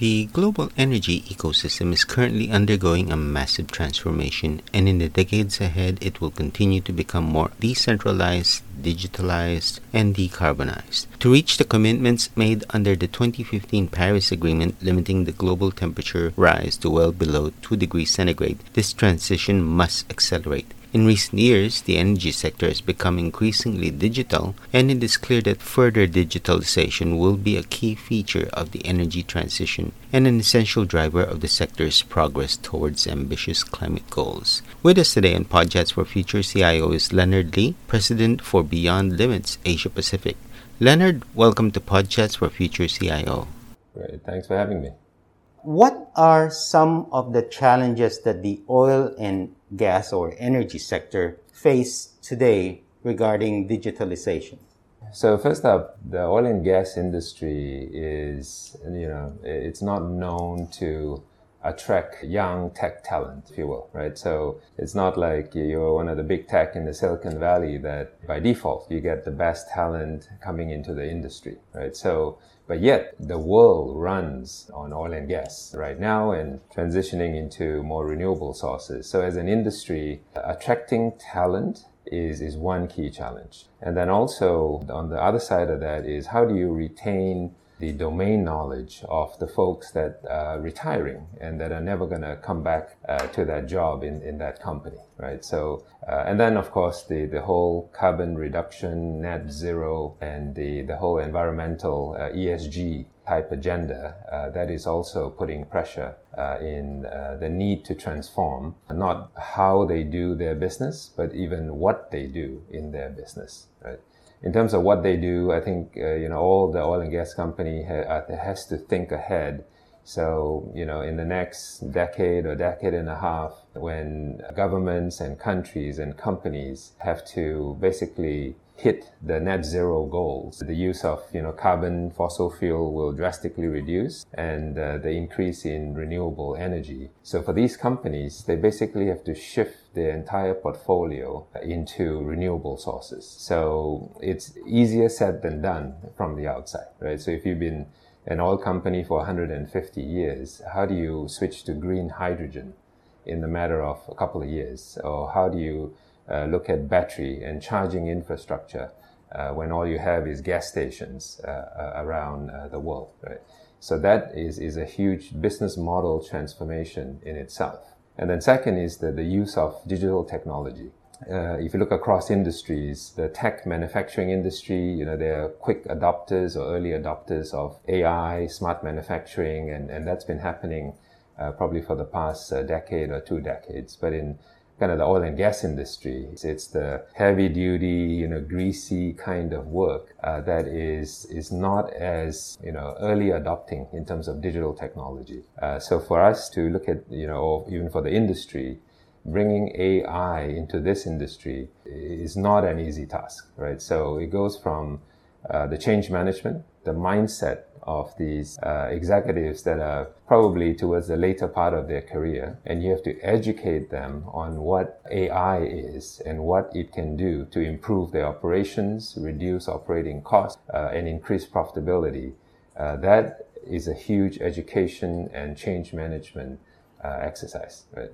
The global energy ecosystem is currently undergoing a massive transformation, and in the decades ahead, it will continue to become more decentralized, digitalized, and decarbonized. To reach the commitments made under the 2015 Paris Agreement limiting the global temperature rise to well below 2 degrees centigrade, this transition must accelerate. In recent years, the energy sector has become increasingly digital, and it is clear that further digitalization will be a key feature of the energy transition and an essential driver of the sector's progress towards ambitious climate goals. With us today on Podchats for Future CIO is Leonard Lee, President for Beyond Limits Asia Pacific. Leonard, welcome to Podchats for Future CIO. Great, thanks for having me. What are some of the challenges that the oil and gas or energy sector face today regarding digitalization? So first up, the oil and gas industry is, you know, it's not known to attract young tech talent, if you will, right? So it's not like you're one of the big tech in the Silicon Valley that by default you get the best talent coming into the industry, right? So, but yet the world runs on oil and gas right now and transitioning into more renewable sources. So as an industry, attracting talent is, is one key challenge. And then also on the other side of that is how do you retain the domain knowledge of the folks that are retiring and that are never going to come back uh, to that job in, in that company, right? So, uh, and then of course the, the whole carbon reduction, net zero, and the, the whole environmental uh, ESG type agenda uh, that is also putting pressure uh, in uh, the need to transform not how they do their business, but even what they do in their business, right? In terms of what they do, I think uh, you know all the oil and gas company ha- uh, has to think ahead. So you know, in the next decade or decade and a half, when governments and countries and companies have to basically hit the net zero goals, the use of you know carbon fossil fuel will drastically reduce, and uh, the increase in renewable energy. So for these companies, they basically have to shift their entire portfolio into renewable sources. So it's easier said than done from the outside, right? So if you've been an oil company for 150 years, how do you switch to green hydrogen in the matter of a couple of years? Or how do you uh, look at battery and charging infrastructure uh, when all you have is gas stations uh, uh around uh, the world, right? So that is, is a huge business model transformation in itself. And then second is the, the use of digital technology. Uh, if you look across industries, the tech manufacturing industry, you know, they're quick adopters or early adopters of AI, smart manufacturing, and, and that's been happening uh, probably for the past uh, decade or two decades. But in kind of the oil and gas industry. It's the heavy duty, you know, greasy kind of work uh, that is is not as you know early adopting in terms of digital technology. Uh, so for us to look at you know or even for the industry, bringing AI into this industry is not an easy task, right? So it goes from uh, the change management, the mindset of these uh, executives that are probably towards the later part of their career. And you have to educate them on what AI is and what it can do to improve their operations, reduce operating costs, uh, and increase profitability. Uh, that is a huge education and change management uh, exercise. Right?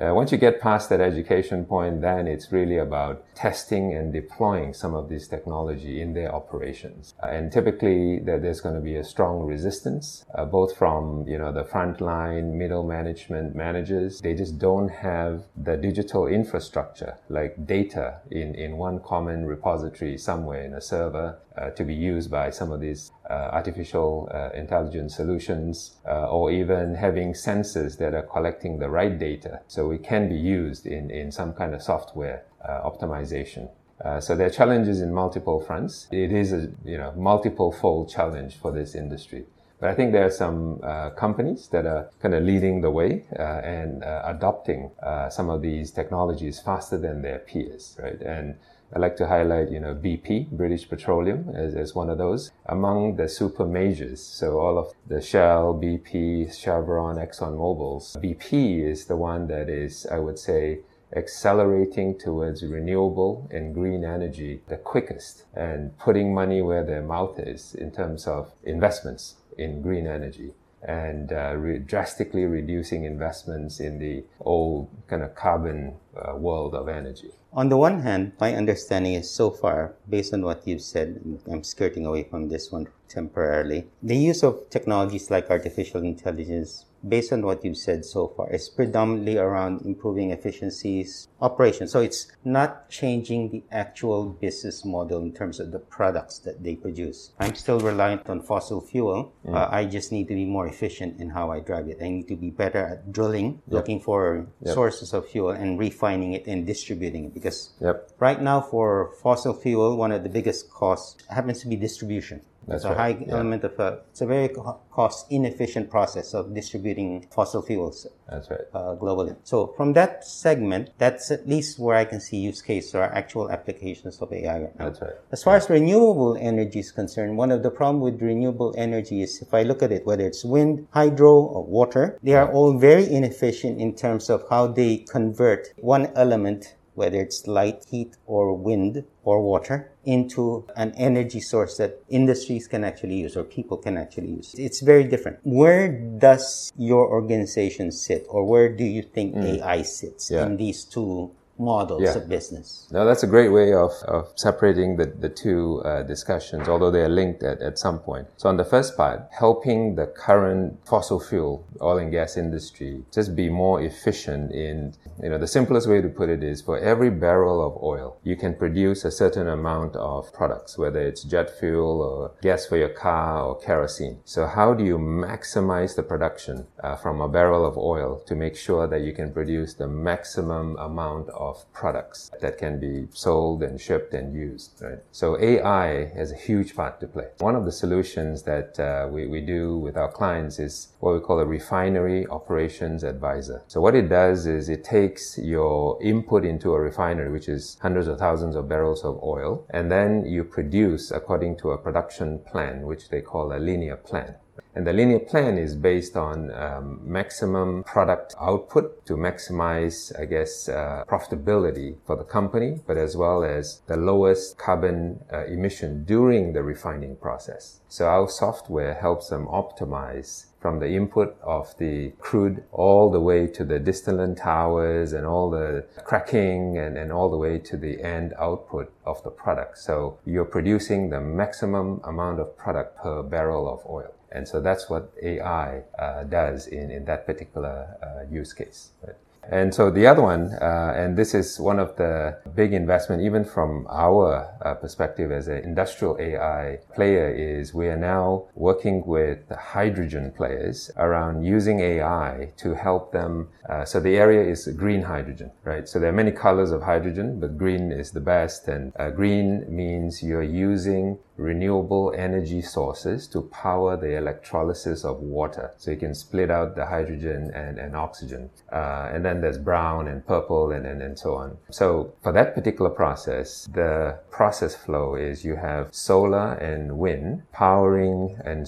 Uh, once you get past that education point, then it's really about testing and deploying some of this technology in their operations. Uh, and typically, there's going to be a strong resistance, uh, both from you know the frontline, middle management managers. They just don't have the digital infrastructure, like data in in one common repository somewhere in a server, uh, to be used by some of these artificial uh, intelligence solutions, uh, or even having sensors that are collecting the right data. So it can be used in, in some kind of software uh, optimization. Uh, so there are challenges in multiple fronts. It is a you know multiple fold challenge for this industry. But I think there are some uh, companies that are kind of leading the way uh, and uh, adopting some of these technologies faster than their peers, right? And I'd like to highlight, you know, BP, British Petroleum, as, as one of those among the super majors. So all of the Shell, BP, Chevron, Exxon Mobil's. BP is the one that is, I would say, accelerating towards renewable and green energy the quickest and putting money where their mouth is in terms of investments in green energy. And uh, re- drastically reducing investments in the old kind of carbon uh, world of energy. On the one hand, my understanding is so far, based on what you've said, I'm skirting away from this one temporarily. The use of technologies like artificial intelligence, based on what you've said so far, is predominantly around improving efficiencies, operations. So it's not changing the actual business model in terms of the products that they produce. I'm still reliant on fossil fuel. Mm. Uh, I just need to be more efficient in how I drive it. I need to be better at drilling, yep. looking for yep. sources of fuel and refining it and distributing it. Because yep. right now for fossil fuel, one of the biggest costs happens to be distribution. That's a right. high yeah. element of a, uh, it's a very cost inefficient process of distributing fossil fuels. That's right. Uh, globally. So from that segment, that's at least where I can see use case or actual applications of AI right now. That's right. As far yeah. as renewable energy is concerned, one of the problem with renewable energy is if I look at it, whether it's wind, hydro, or water, they are all very inefficient in terms of how they convert one element whether it's light, heat, or wind or water, into an energy source that industries can actually use or people can actually use. It's very different. Where does your organization sit or where do you think mm. AI sits yeah. in these two models yeah. of business. Now that's a great way of, of separating the, the two uh, discussions, although they are linked at, at some point. So on the first part, helping the current fossil fuel oil and gas industry just be more efficient in, you know, the simplest way to put it is for every barrel of oil, you can produce a certain amount of products, whether it's jet fuel or gas for your car or kerosene. So how do you maximize the production uh, from a barrel of oil to make sure that you can produce the maximum amount of of products that can be sold and shipped and used. Right? So AI has a huge part to play. One of the solutions that uh, we, we do with our clients is what we call a refinery operations advisor. So what it does is it takes your input into a refinery, which is hundreds of thousands of barrels of oil, and then you produce according to a production plan, which they call a linear plan. And the linear plan is based on um, maximum product output to maximize, I guess, uh, profitability for the company, but as well as the lowest carbon uh, emission during the refining process. So our software helps them optimize from the input of the crude all the way to the distillate towers and all the cracking and, and all the way to the end output of the product. So you're producing the maximum amount of product per barrel of oil. And so that's what AI uh, does in, in that particular uh, use case. Right? And so the other one, uh, and this is one of the big investment, even from our uh, perspective as an industrial AI player, is we are now working with hydrogen players around using AI to help them. Uh, so the area is green hydrogen, right? So there are many colors of hydrogen, but green is the best. And uh, green means you're using renewable energy sources to power the electrolysis of water. So you can split out the hydrogen and, and oxygen. Uh, and then there's brown and purple and, and, and so on. So for that particular process, the process flow is you have solar and wind powering and,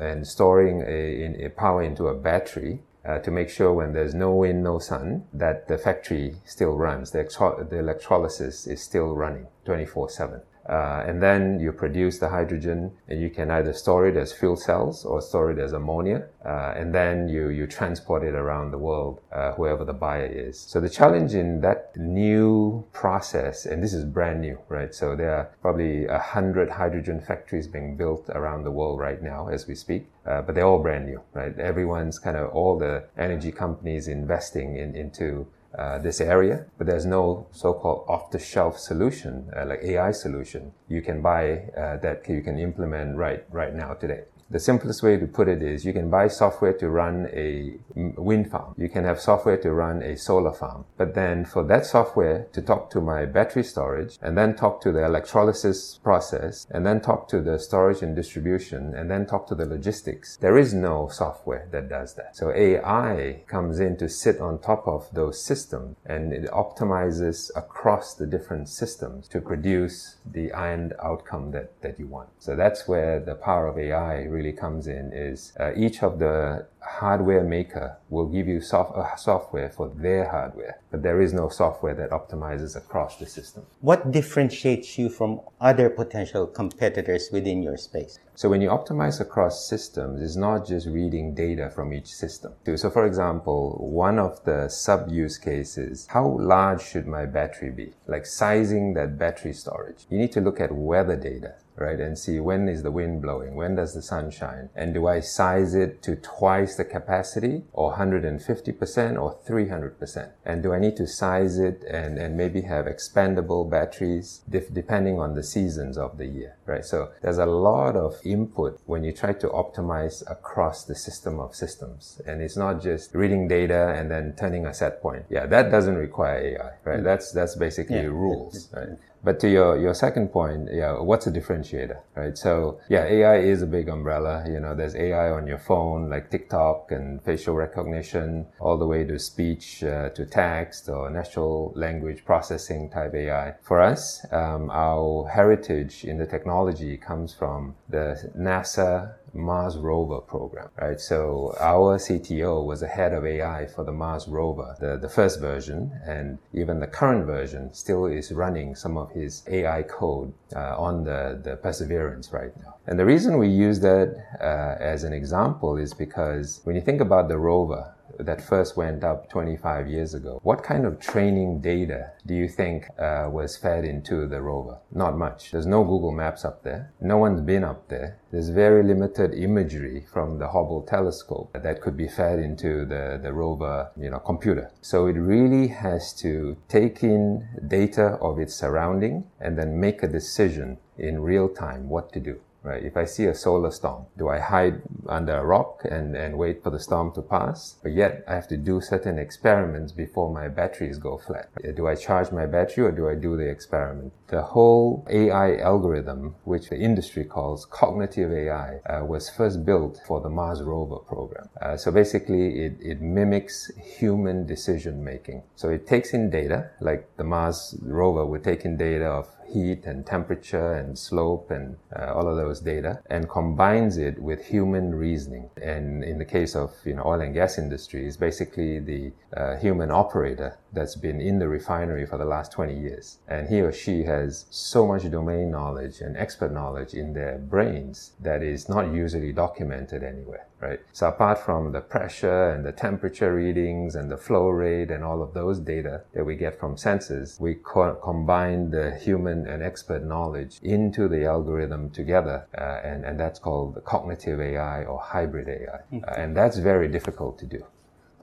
and storing a, in, a power into a battery uh, to make sure when there's no wind, no sun, that the factory still runs. The, the electrolysis is still running 24 7. Uh, and then you produce the hydrogen and you can either store it as fuel cells or store it as ammonia. Uh, and then you, you transport it around the world, uh, whoever the buyer is. So the challenge in that new process, and this is brand new, right? So there are probably a hundred hydrogen factories being built around the world right now as we speak. Uh, but they're all brand new, right? Everyone's kind of all the energy companies investing in, into uh, this area, but there's no so-called off-the-shelf solution uh, like AI solution you can buy uh, that you can implement right right now today. The simplest way to put it is you can buy software to run a wind farm. You can have software to run a solar farm. But then for that software to talk to my battery storage and then talk to the electrolysis process and then talk to the storage and distribution and then talk to the logistics, there is no software that does that. So AI comes in to sit on top of those systems and it optimizes across the different systems to produce the end outcome that, that you want. So that's where the power of AI really really comes in is uh, each of the hardware maker will give you soft, uh, software for their hardware, but there is no software that optimizes across the system. What differentiates you from other potential competitors within your space? So when you optimize across systems, it's not just reading data from each system. So for example, one of the sub use cases, how large should my battery be? Like sizing that battery storage. You need to look at weather data right? And see when is the wind blowing? When does the sun shine? And do I size it to twice the capacity or 150% or 300%? And do I need to size it and, and maybe have expandable batteries dif- depending on the seasons of the year, right? So there's a lot of input when you try to optimize across the system of systems. And it's not just reading data and then turning a set point. Yeah, that doesn't require AI, right? Mm. That's, that's basically yeah. rules, right? But to your, your second point, yeah, what's a differentiator, right? So yeah, AI is a big umbrella. You know, there's AI on your phone, like TikTok and facial recognition, all the way to speech, uh, to text or natural language processing type AI. For us, um, our heritage in the technology comes from the NASA Mars rover program, right? So our CTO was the head of AI for the Mars rover, the, the first version, and even the current version still is running some of his AI code uh, on the, the Perseverance right now. And the reason we use that uh, as an example is because when you think about the rover, that first went up 25 years ago, what kind of training data do you think uh, was fed into the rover? Not much. There's no Google Maps up there. No one's been up there. There's very limited imagery from the Hubble telescope that could be fed into the, the rover, you know, computer. So it really has to take in data of its surrounding and then make a decision in real time what to do right? If I see a solar storm, do I hide under a rock and, and wait for the storm to pass? But yet I have to do certain experiments before my batteries go flat. Do I charge my battery or do I do the experiment? The whole AI algorithm, which the industry calls cognitive AI, uh, was first built for the Mars rover program. Uh, so basically it, it mimics human decision making. So it takes in data, like the Mars rover would take in data of heat and temperature and slope and uh, all of those data and combines it with human reasoning. And in the case of you know oil and gas industry, is basically the uh, human operator that's been in the refinery for the last 20 years. And he or she has so much domain knowledge and expert knowledge in their brains that is not usually documented anywhere, right? So apart from the pressure and the temperature readings and the flow rate and all of those data that we get from sensors, we co- combine the human and expert knowledge into the algorithm together. Uh, and, and that's called the cognitive AI or hybrid AI. Mm-hmm. Uh, and that's very difficult to do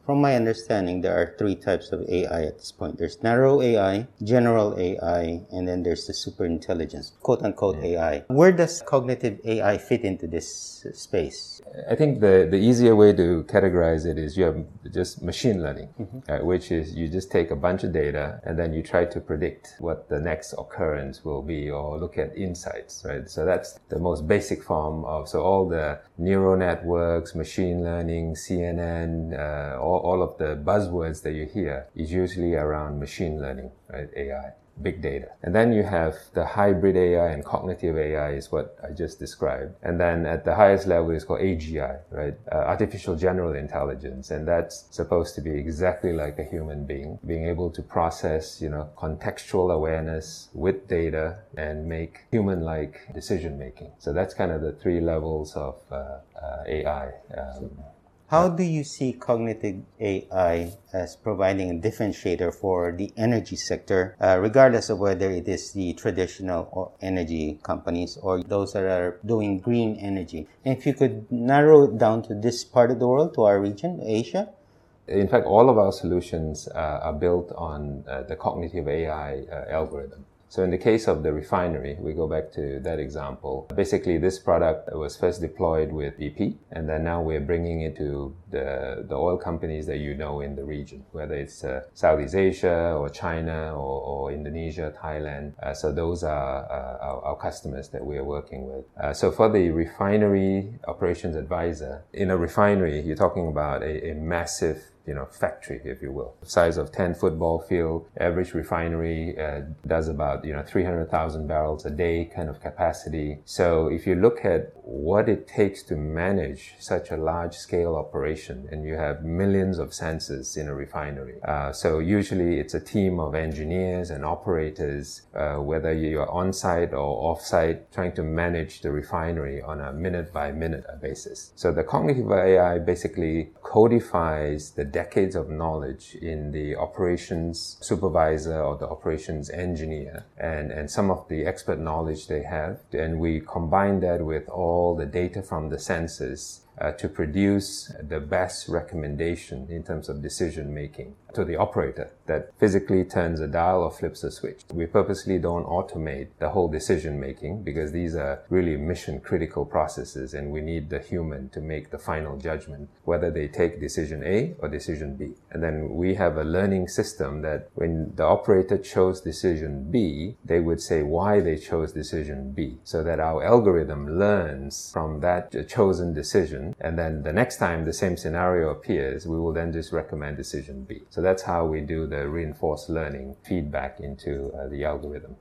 from my understanding, there are three types of AI at this point. There's narrow AI, general AI, and then there's the super intelligence, quote unquote yeah. AI. Where does cognitive AI fit into this space? I think the, the easier way to categorize it is you have just machine learning, mm-hmm. uh, which is you just take a bunch of data and then you try to predict what the next occurrence will be or look at insights, right? So that's the most basic form of, so all the neural networks, machine learning, CNN, uh, all all, all of the buzzwords that you hear is usually around machine learning, right? AI big data. And then you have the hybrid AI and cognitive AI is what I just described. And then at the highest level is called AGI, right? Uh, artificial general intelligence. And that's supposed to be exactly like a human being, being able to process, you know, contextual awareness with data and make human-like decision making. So that's kind of the three levels of uh, uh, AI. Um, how do you see cognitive AI as providing a differentiator for the energy sector, uh, regardless of whether it is the traditional energy companies or those that are doing green energy? If you could narrow it down to this part of the world, to our region, Asia? In fact, all of our solutions uh, are built on uh, the cognitive AI uh, algorithm. So in the case of the refinery, we go back to that example. Basically, this product was first deployed with BP, and then now we're bringing it to the, the oil companies that you know in the region, whether it's uh, Southeast Asia or China or, or Indonesia, Thailand. Uh, so those are uh, our, our, customers that we are working with. Uh, so for the refinery operations advisor, in a refinery, you're talking about a, a massive you know, factory, if you will. Size of 10 football field, average refinery uh, does about, you know, 300,000 barrels a day kind of capacity. So if you look at what it takes to manage such a large scale operation and you have millions of sensors in a refinery. Uh, so usually it's a team of engineers and operators, uh, whether you're on site or off site, trying to manage the refinery on a minute by minute basis. So the cognitive AI basically codifies the decades of knowledge in the operations supervisor or the operations engineer and, and some of the expert knowledge they have. And we combine that with all the data from the sensors uh, to produce the best recommendation in terms of decision making to the operator that physically turns a dial or flips a switch. We purposely don't automate the whole decision making because these are really mission critical processes and we need the human to make the final judgment whether they take decision A or decision B. And then we have a learning system that when the operator chose decision B, they would say why they chose decision B so that our algorithm learns from that chosen decision and then the next time the same scenario appears, we will then just recommend decision B. So that's how we do the reinforced learning feedback into uh, the algorithm.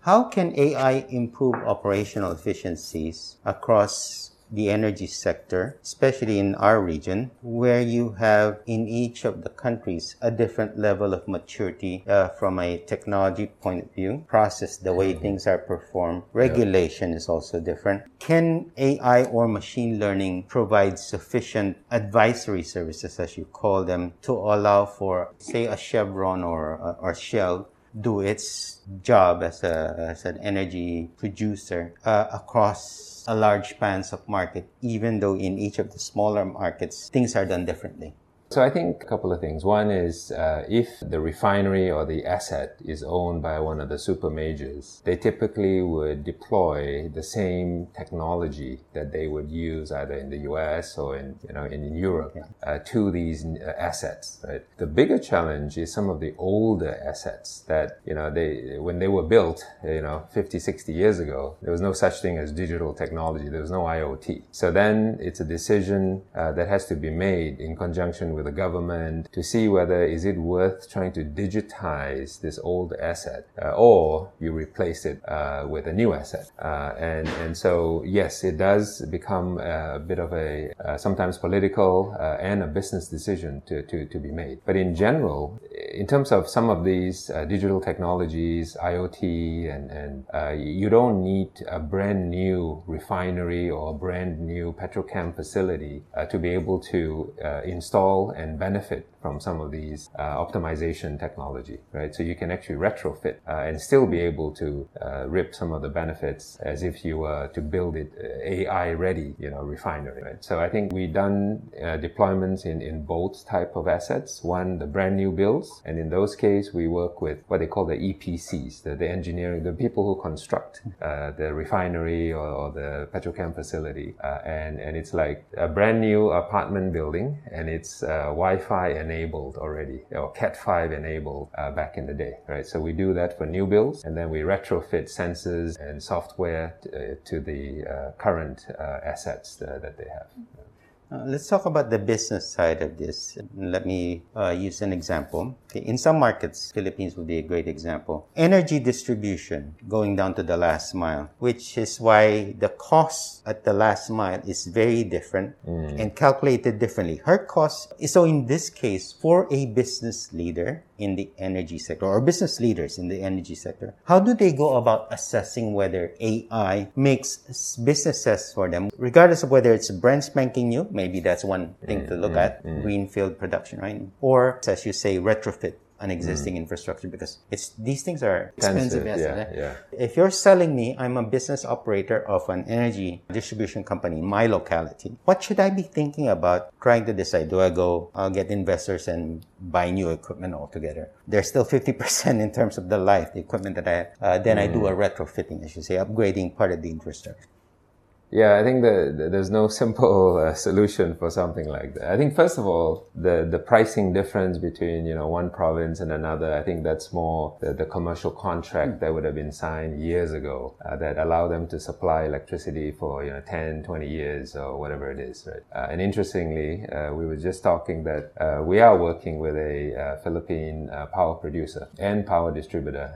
How can AI improve operational efficiencies across the energy sector, especially in our region, where you have in each of the countries a different level of maturity uh, from a technology point of view, process, the way mm-hmm. things are performed, regulation is also different. Can AI or machine learning provide sufficient advisory services, as you call them, to allow for, say, a Chevron or, or Shell do its job as, a, as an energy producer uh, across a large spans of market, even though in each of the smaller markets, things are done differently. So I think a couple of things. One is uh, if the refinery or the asset is owned by one of the super majors, they typically would deploy the same technology that they would use either in the U.S. or in you know in Europe uh, to these uh, assets. Right. The bigger challenge is some of the older assets that you know they when they were built you know 50, 60 years ago, there was no such thing as digital technology. There was no IoT. So then it's a decision uh, that has to be made in conjunction with the government to see whether is it worth trying to digitize this old asset uh, or you replace it uh, with a new asset. Uh, and and so yes, it does become a bit of a uh, sometimes political uh, and a business decision to, to, to be made. But in general, in terms of some of these uh, digital technologies, IoT, and, and you don't need a brand new refinery or a brand new petrochem facility to be able to install and benefit from some of these uh, optimization technology, right? So you can actually retrofit uh, and still be able to uh, rip some of the benefits as if you were to build it uh, AI ready, you know, refinery, right? So I think we've done uh, deployments in, in both type of assets. One, the brand new builds. And in those cases, we work with what they call the EPCs, the, the engineering, the people who construct uh, the refinery or, or, the petrochem facility. and, and it's like a brand new apartment building and it's Wi-Fi enabled already, or Cat5 enabled uh, back in the day, right? So we do that for new builds, and then we retrofit sensors and software to, uh, to the uh, current uh, assets that they have. Uh, let's talk about the business side of this. Let me uh, use an example. Okay, in some markets, Philippines would be a great example. Energy distribution going down to the last mile, which is why the cost at the last mile is very different mm. and calculated differently. Her cost, so in this case, for a business leader, in the energy sector or business leaders in the energy sector, how do they go about assessing whether AI makes business sense for them, regardless of whether it's brand spanking new? Maybe that's one thing mm, to look mm, at, mm. greenfield production, right? Or, as you say, retrofit an existing mm. infrastructure because it's these things are expensive. expensive yeah, yeah. If you're selling me, I'm a business operator of an energy distribution company in my locality. What should I be thinking about trying to decide? Do I go, I'll get investors and buy new equipment altogether? There's still 50% in terms of the life, the equipment that I have. Uh, then mm. I do a mm. retrofitting, I should say, upgrading part of the infrastructure. Yeah, I think that there's no simple uh, solution for something like that. I think first of all, the the pricing difference between you know one province and another, I think that's more the, the commercial contract mm. that would have been signed years ago uh, that allow them to supply electricity for you know 10, 20 years or whatever it is, right? Uh, and interestingly, uh, we were just talking that uh, we are working with a uh, Philippine power producer and power distributor.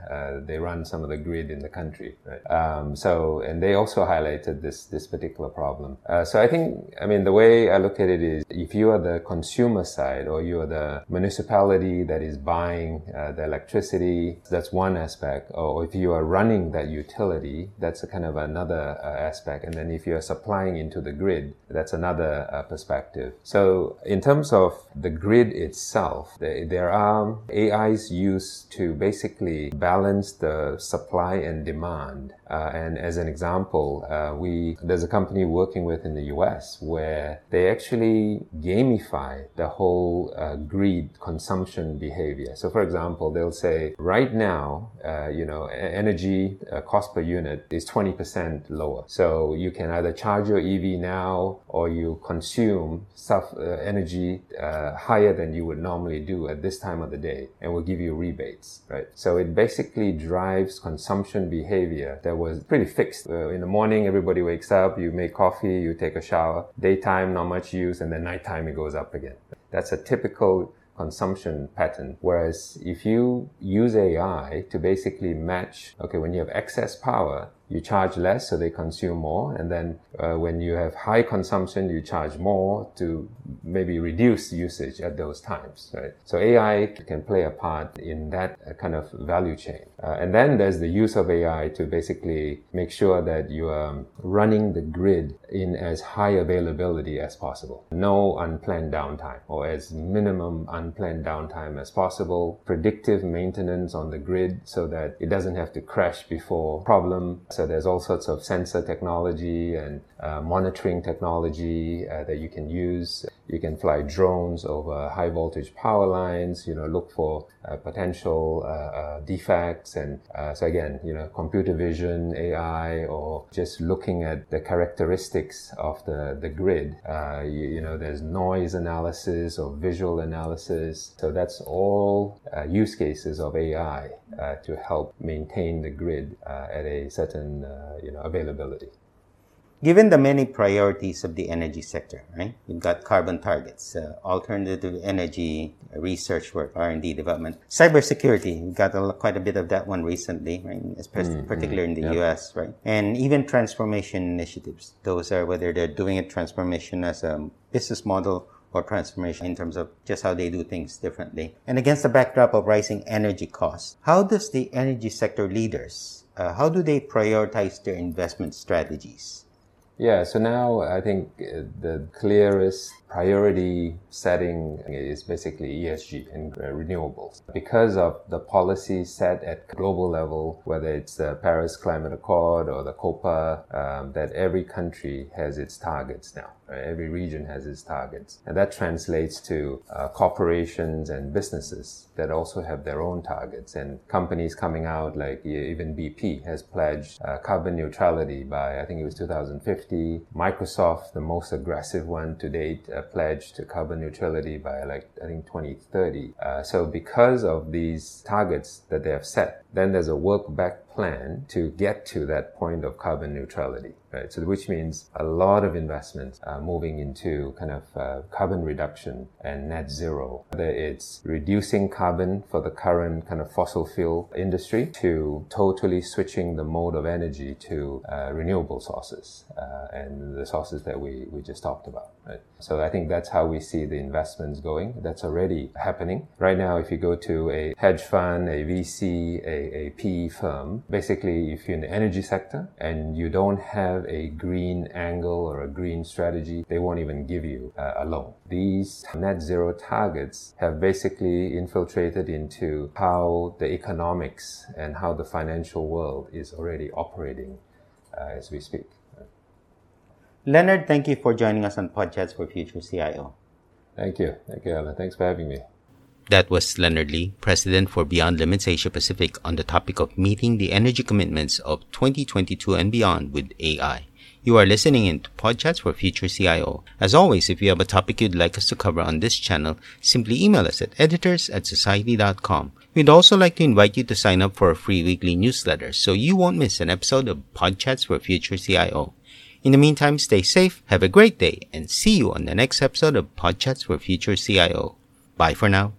they run some of the grid in the country, right? Um, so and they also highlighted this this particular problem. Uh, so I think, I mean, the way I look at it is if you are the consumer side or you are the municipality that is buying uh, the electricity, that's one aspect. Or if you are running that utility, that's a kind of another uh, aspect. And then if you are supplying into the grid, that's another uh, perspective. So in terms of the grid itself, there are AIs used to basically balance the supply and demand. Uh, and as an example, uh, we there's a company working with in the US where they actually gamify the whole uh, greed consumption behavior. So, for example, they'll say right now, uh, you know, energy uh, cost per unit is 20% lower. So you can either charge your EV now or you consume stuff, uh, energy higher than you would normally do at this time of the day, and we'll give you rebates, right? So it basically drives consumption behavior that was pretty fixed. Uh, in the morning, everybody wakes up, you make coffee, you take a shower. Daytime, not much use, and then nighttime, it goes up again. That's a typical consumption pattern. Whereas if you use AI to basically match, okay, when you have excess power, you charge less so they consume more. And then uh, when you have high consumption you charge more to maybe reduce usage at those times right? So ai can play a part in that uh, kind of value chain. Uh, and then there's the use of ai to basically make sure that you are running the grid in as high availability as possible. No unplanned downtime or as minimum unplanned downtime as possible. Predictive maintenance on the grid so that it doesn't have to crash before problem so there's all sorts of sensor technology and uh, monitoring technology uh, that you can use. You can fly drones over high voltage power lines, you know, look for uh, potential uh, uh, defects. And uh, so again, you know, computer vision, AI, or just looking at the characteristics of the, the grid. You, you, know, there's noise analysis or visual analysis. So that's all use cases of AI to help maintain the grid at a certain uh, you know, availability. Given the many priorities of the energy sector, right? You've got carbon targets, uh, alternative energy research work, R&D development, cybersecurity. We've got a, quite a bit of that one recently, right? Especially, mm-hmm. particularly in the yep. U.S., right? And even transformation initiatives. Those are whether they're doing a transformation as a business model or transformation in terms of just how they do things differently. And against the backdrop of rising energy costs, how does the energy sector leaders uh, how do they prioritize their investment strategies? Yeah, so now I think uh, the clearest priority setting is basically ESG and uh, renewables. Because of the policy set at global level, whether it's the Paris Climate Accord or the COPA, um, that every country has its targets now. Right? Every region has its targets. And that translates to uh, corporations and businesses that also have their own targets. And companies coming out like even BP has pledged uh, carbon neutrality by, I think it was 2050. Microsoft, the most aggressive one to date, uh, pledge to carbon neutrality by like, I think 2030. Uh, so because of these targets that they have set, then there's a work back plan to get to that point of carbon neutrality, right? So which means a lot of investments moving into kind of uh, carbon reduction and net zero. Whether it's reducing carbon for the current kind of fossil fuel industry to totally switching the mode of energy to uh, renewable sources uh, and the sources that we, we just talked about, right? So I think that's how we see the investments going. That's already happening. Right now, if you go to a hedge fund, a VC, a a, PE firm, basically if you're in the energy sector and you don't have a green angle or a green strategy, they won't even give you uh, a loan. These net zero targets have basically infiltrated into how the economics and how the financial world is already operating uh, as we speak. Leonard, thank you for joining us on Podchats for Future CIO. Thank you. Thank you, Alan. Thanks for having me. That was Leonard Lee, President for Beyond Limits Asia Pacific, on the topic of meeting the energy commitments of 2022 and beyond with AI. You are listening in to Podchats for Future CIO. As always, if you have a topic you'd like us to cover on this channel, simply email us at editors at cxociety.com. We'd also like to invite you to sign up for a free weekly newsletter so you won't miss an episode of Podchats for Future CIO. In the meantime, stay safe, have a great day, and see you on the next episode of Podchats for Future CIO. Bye for now.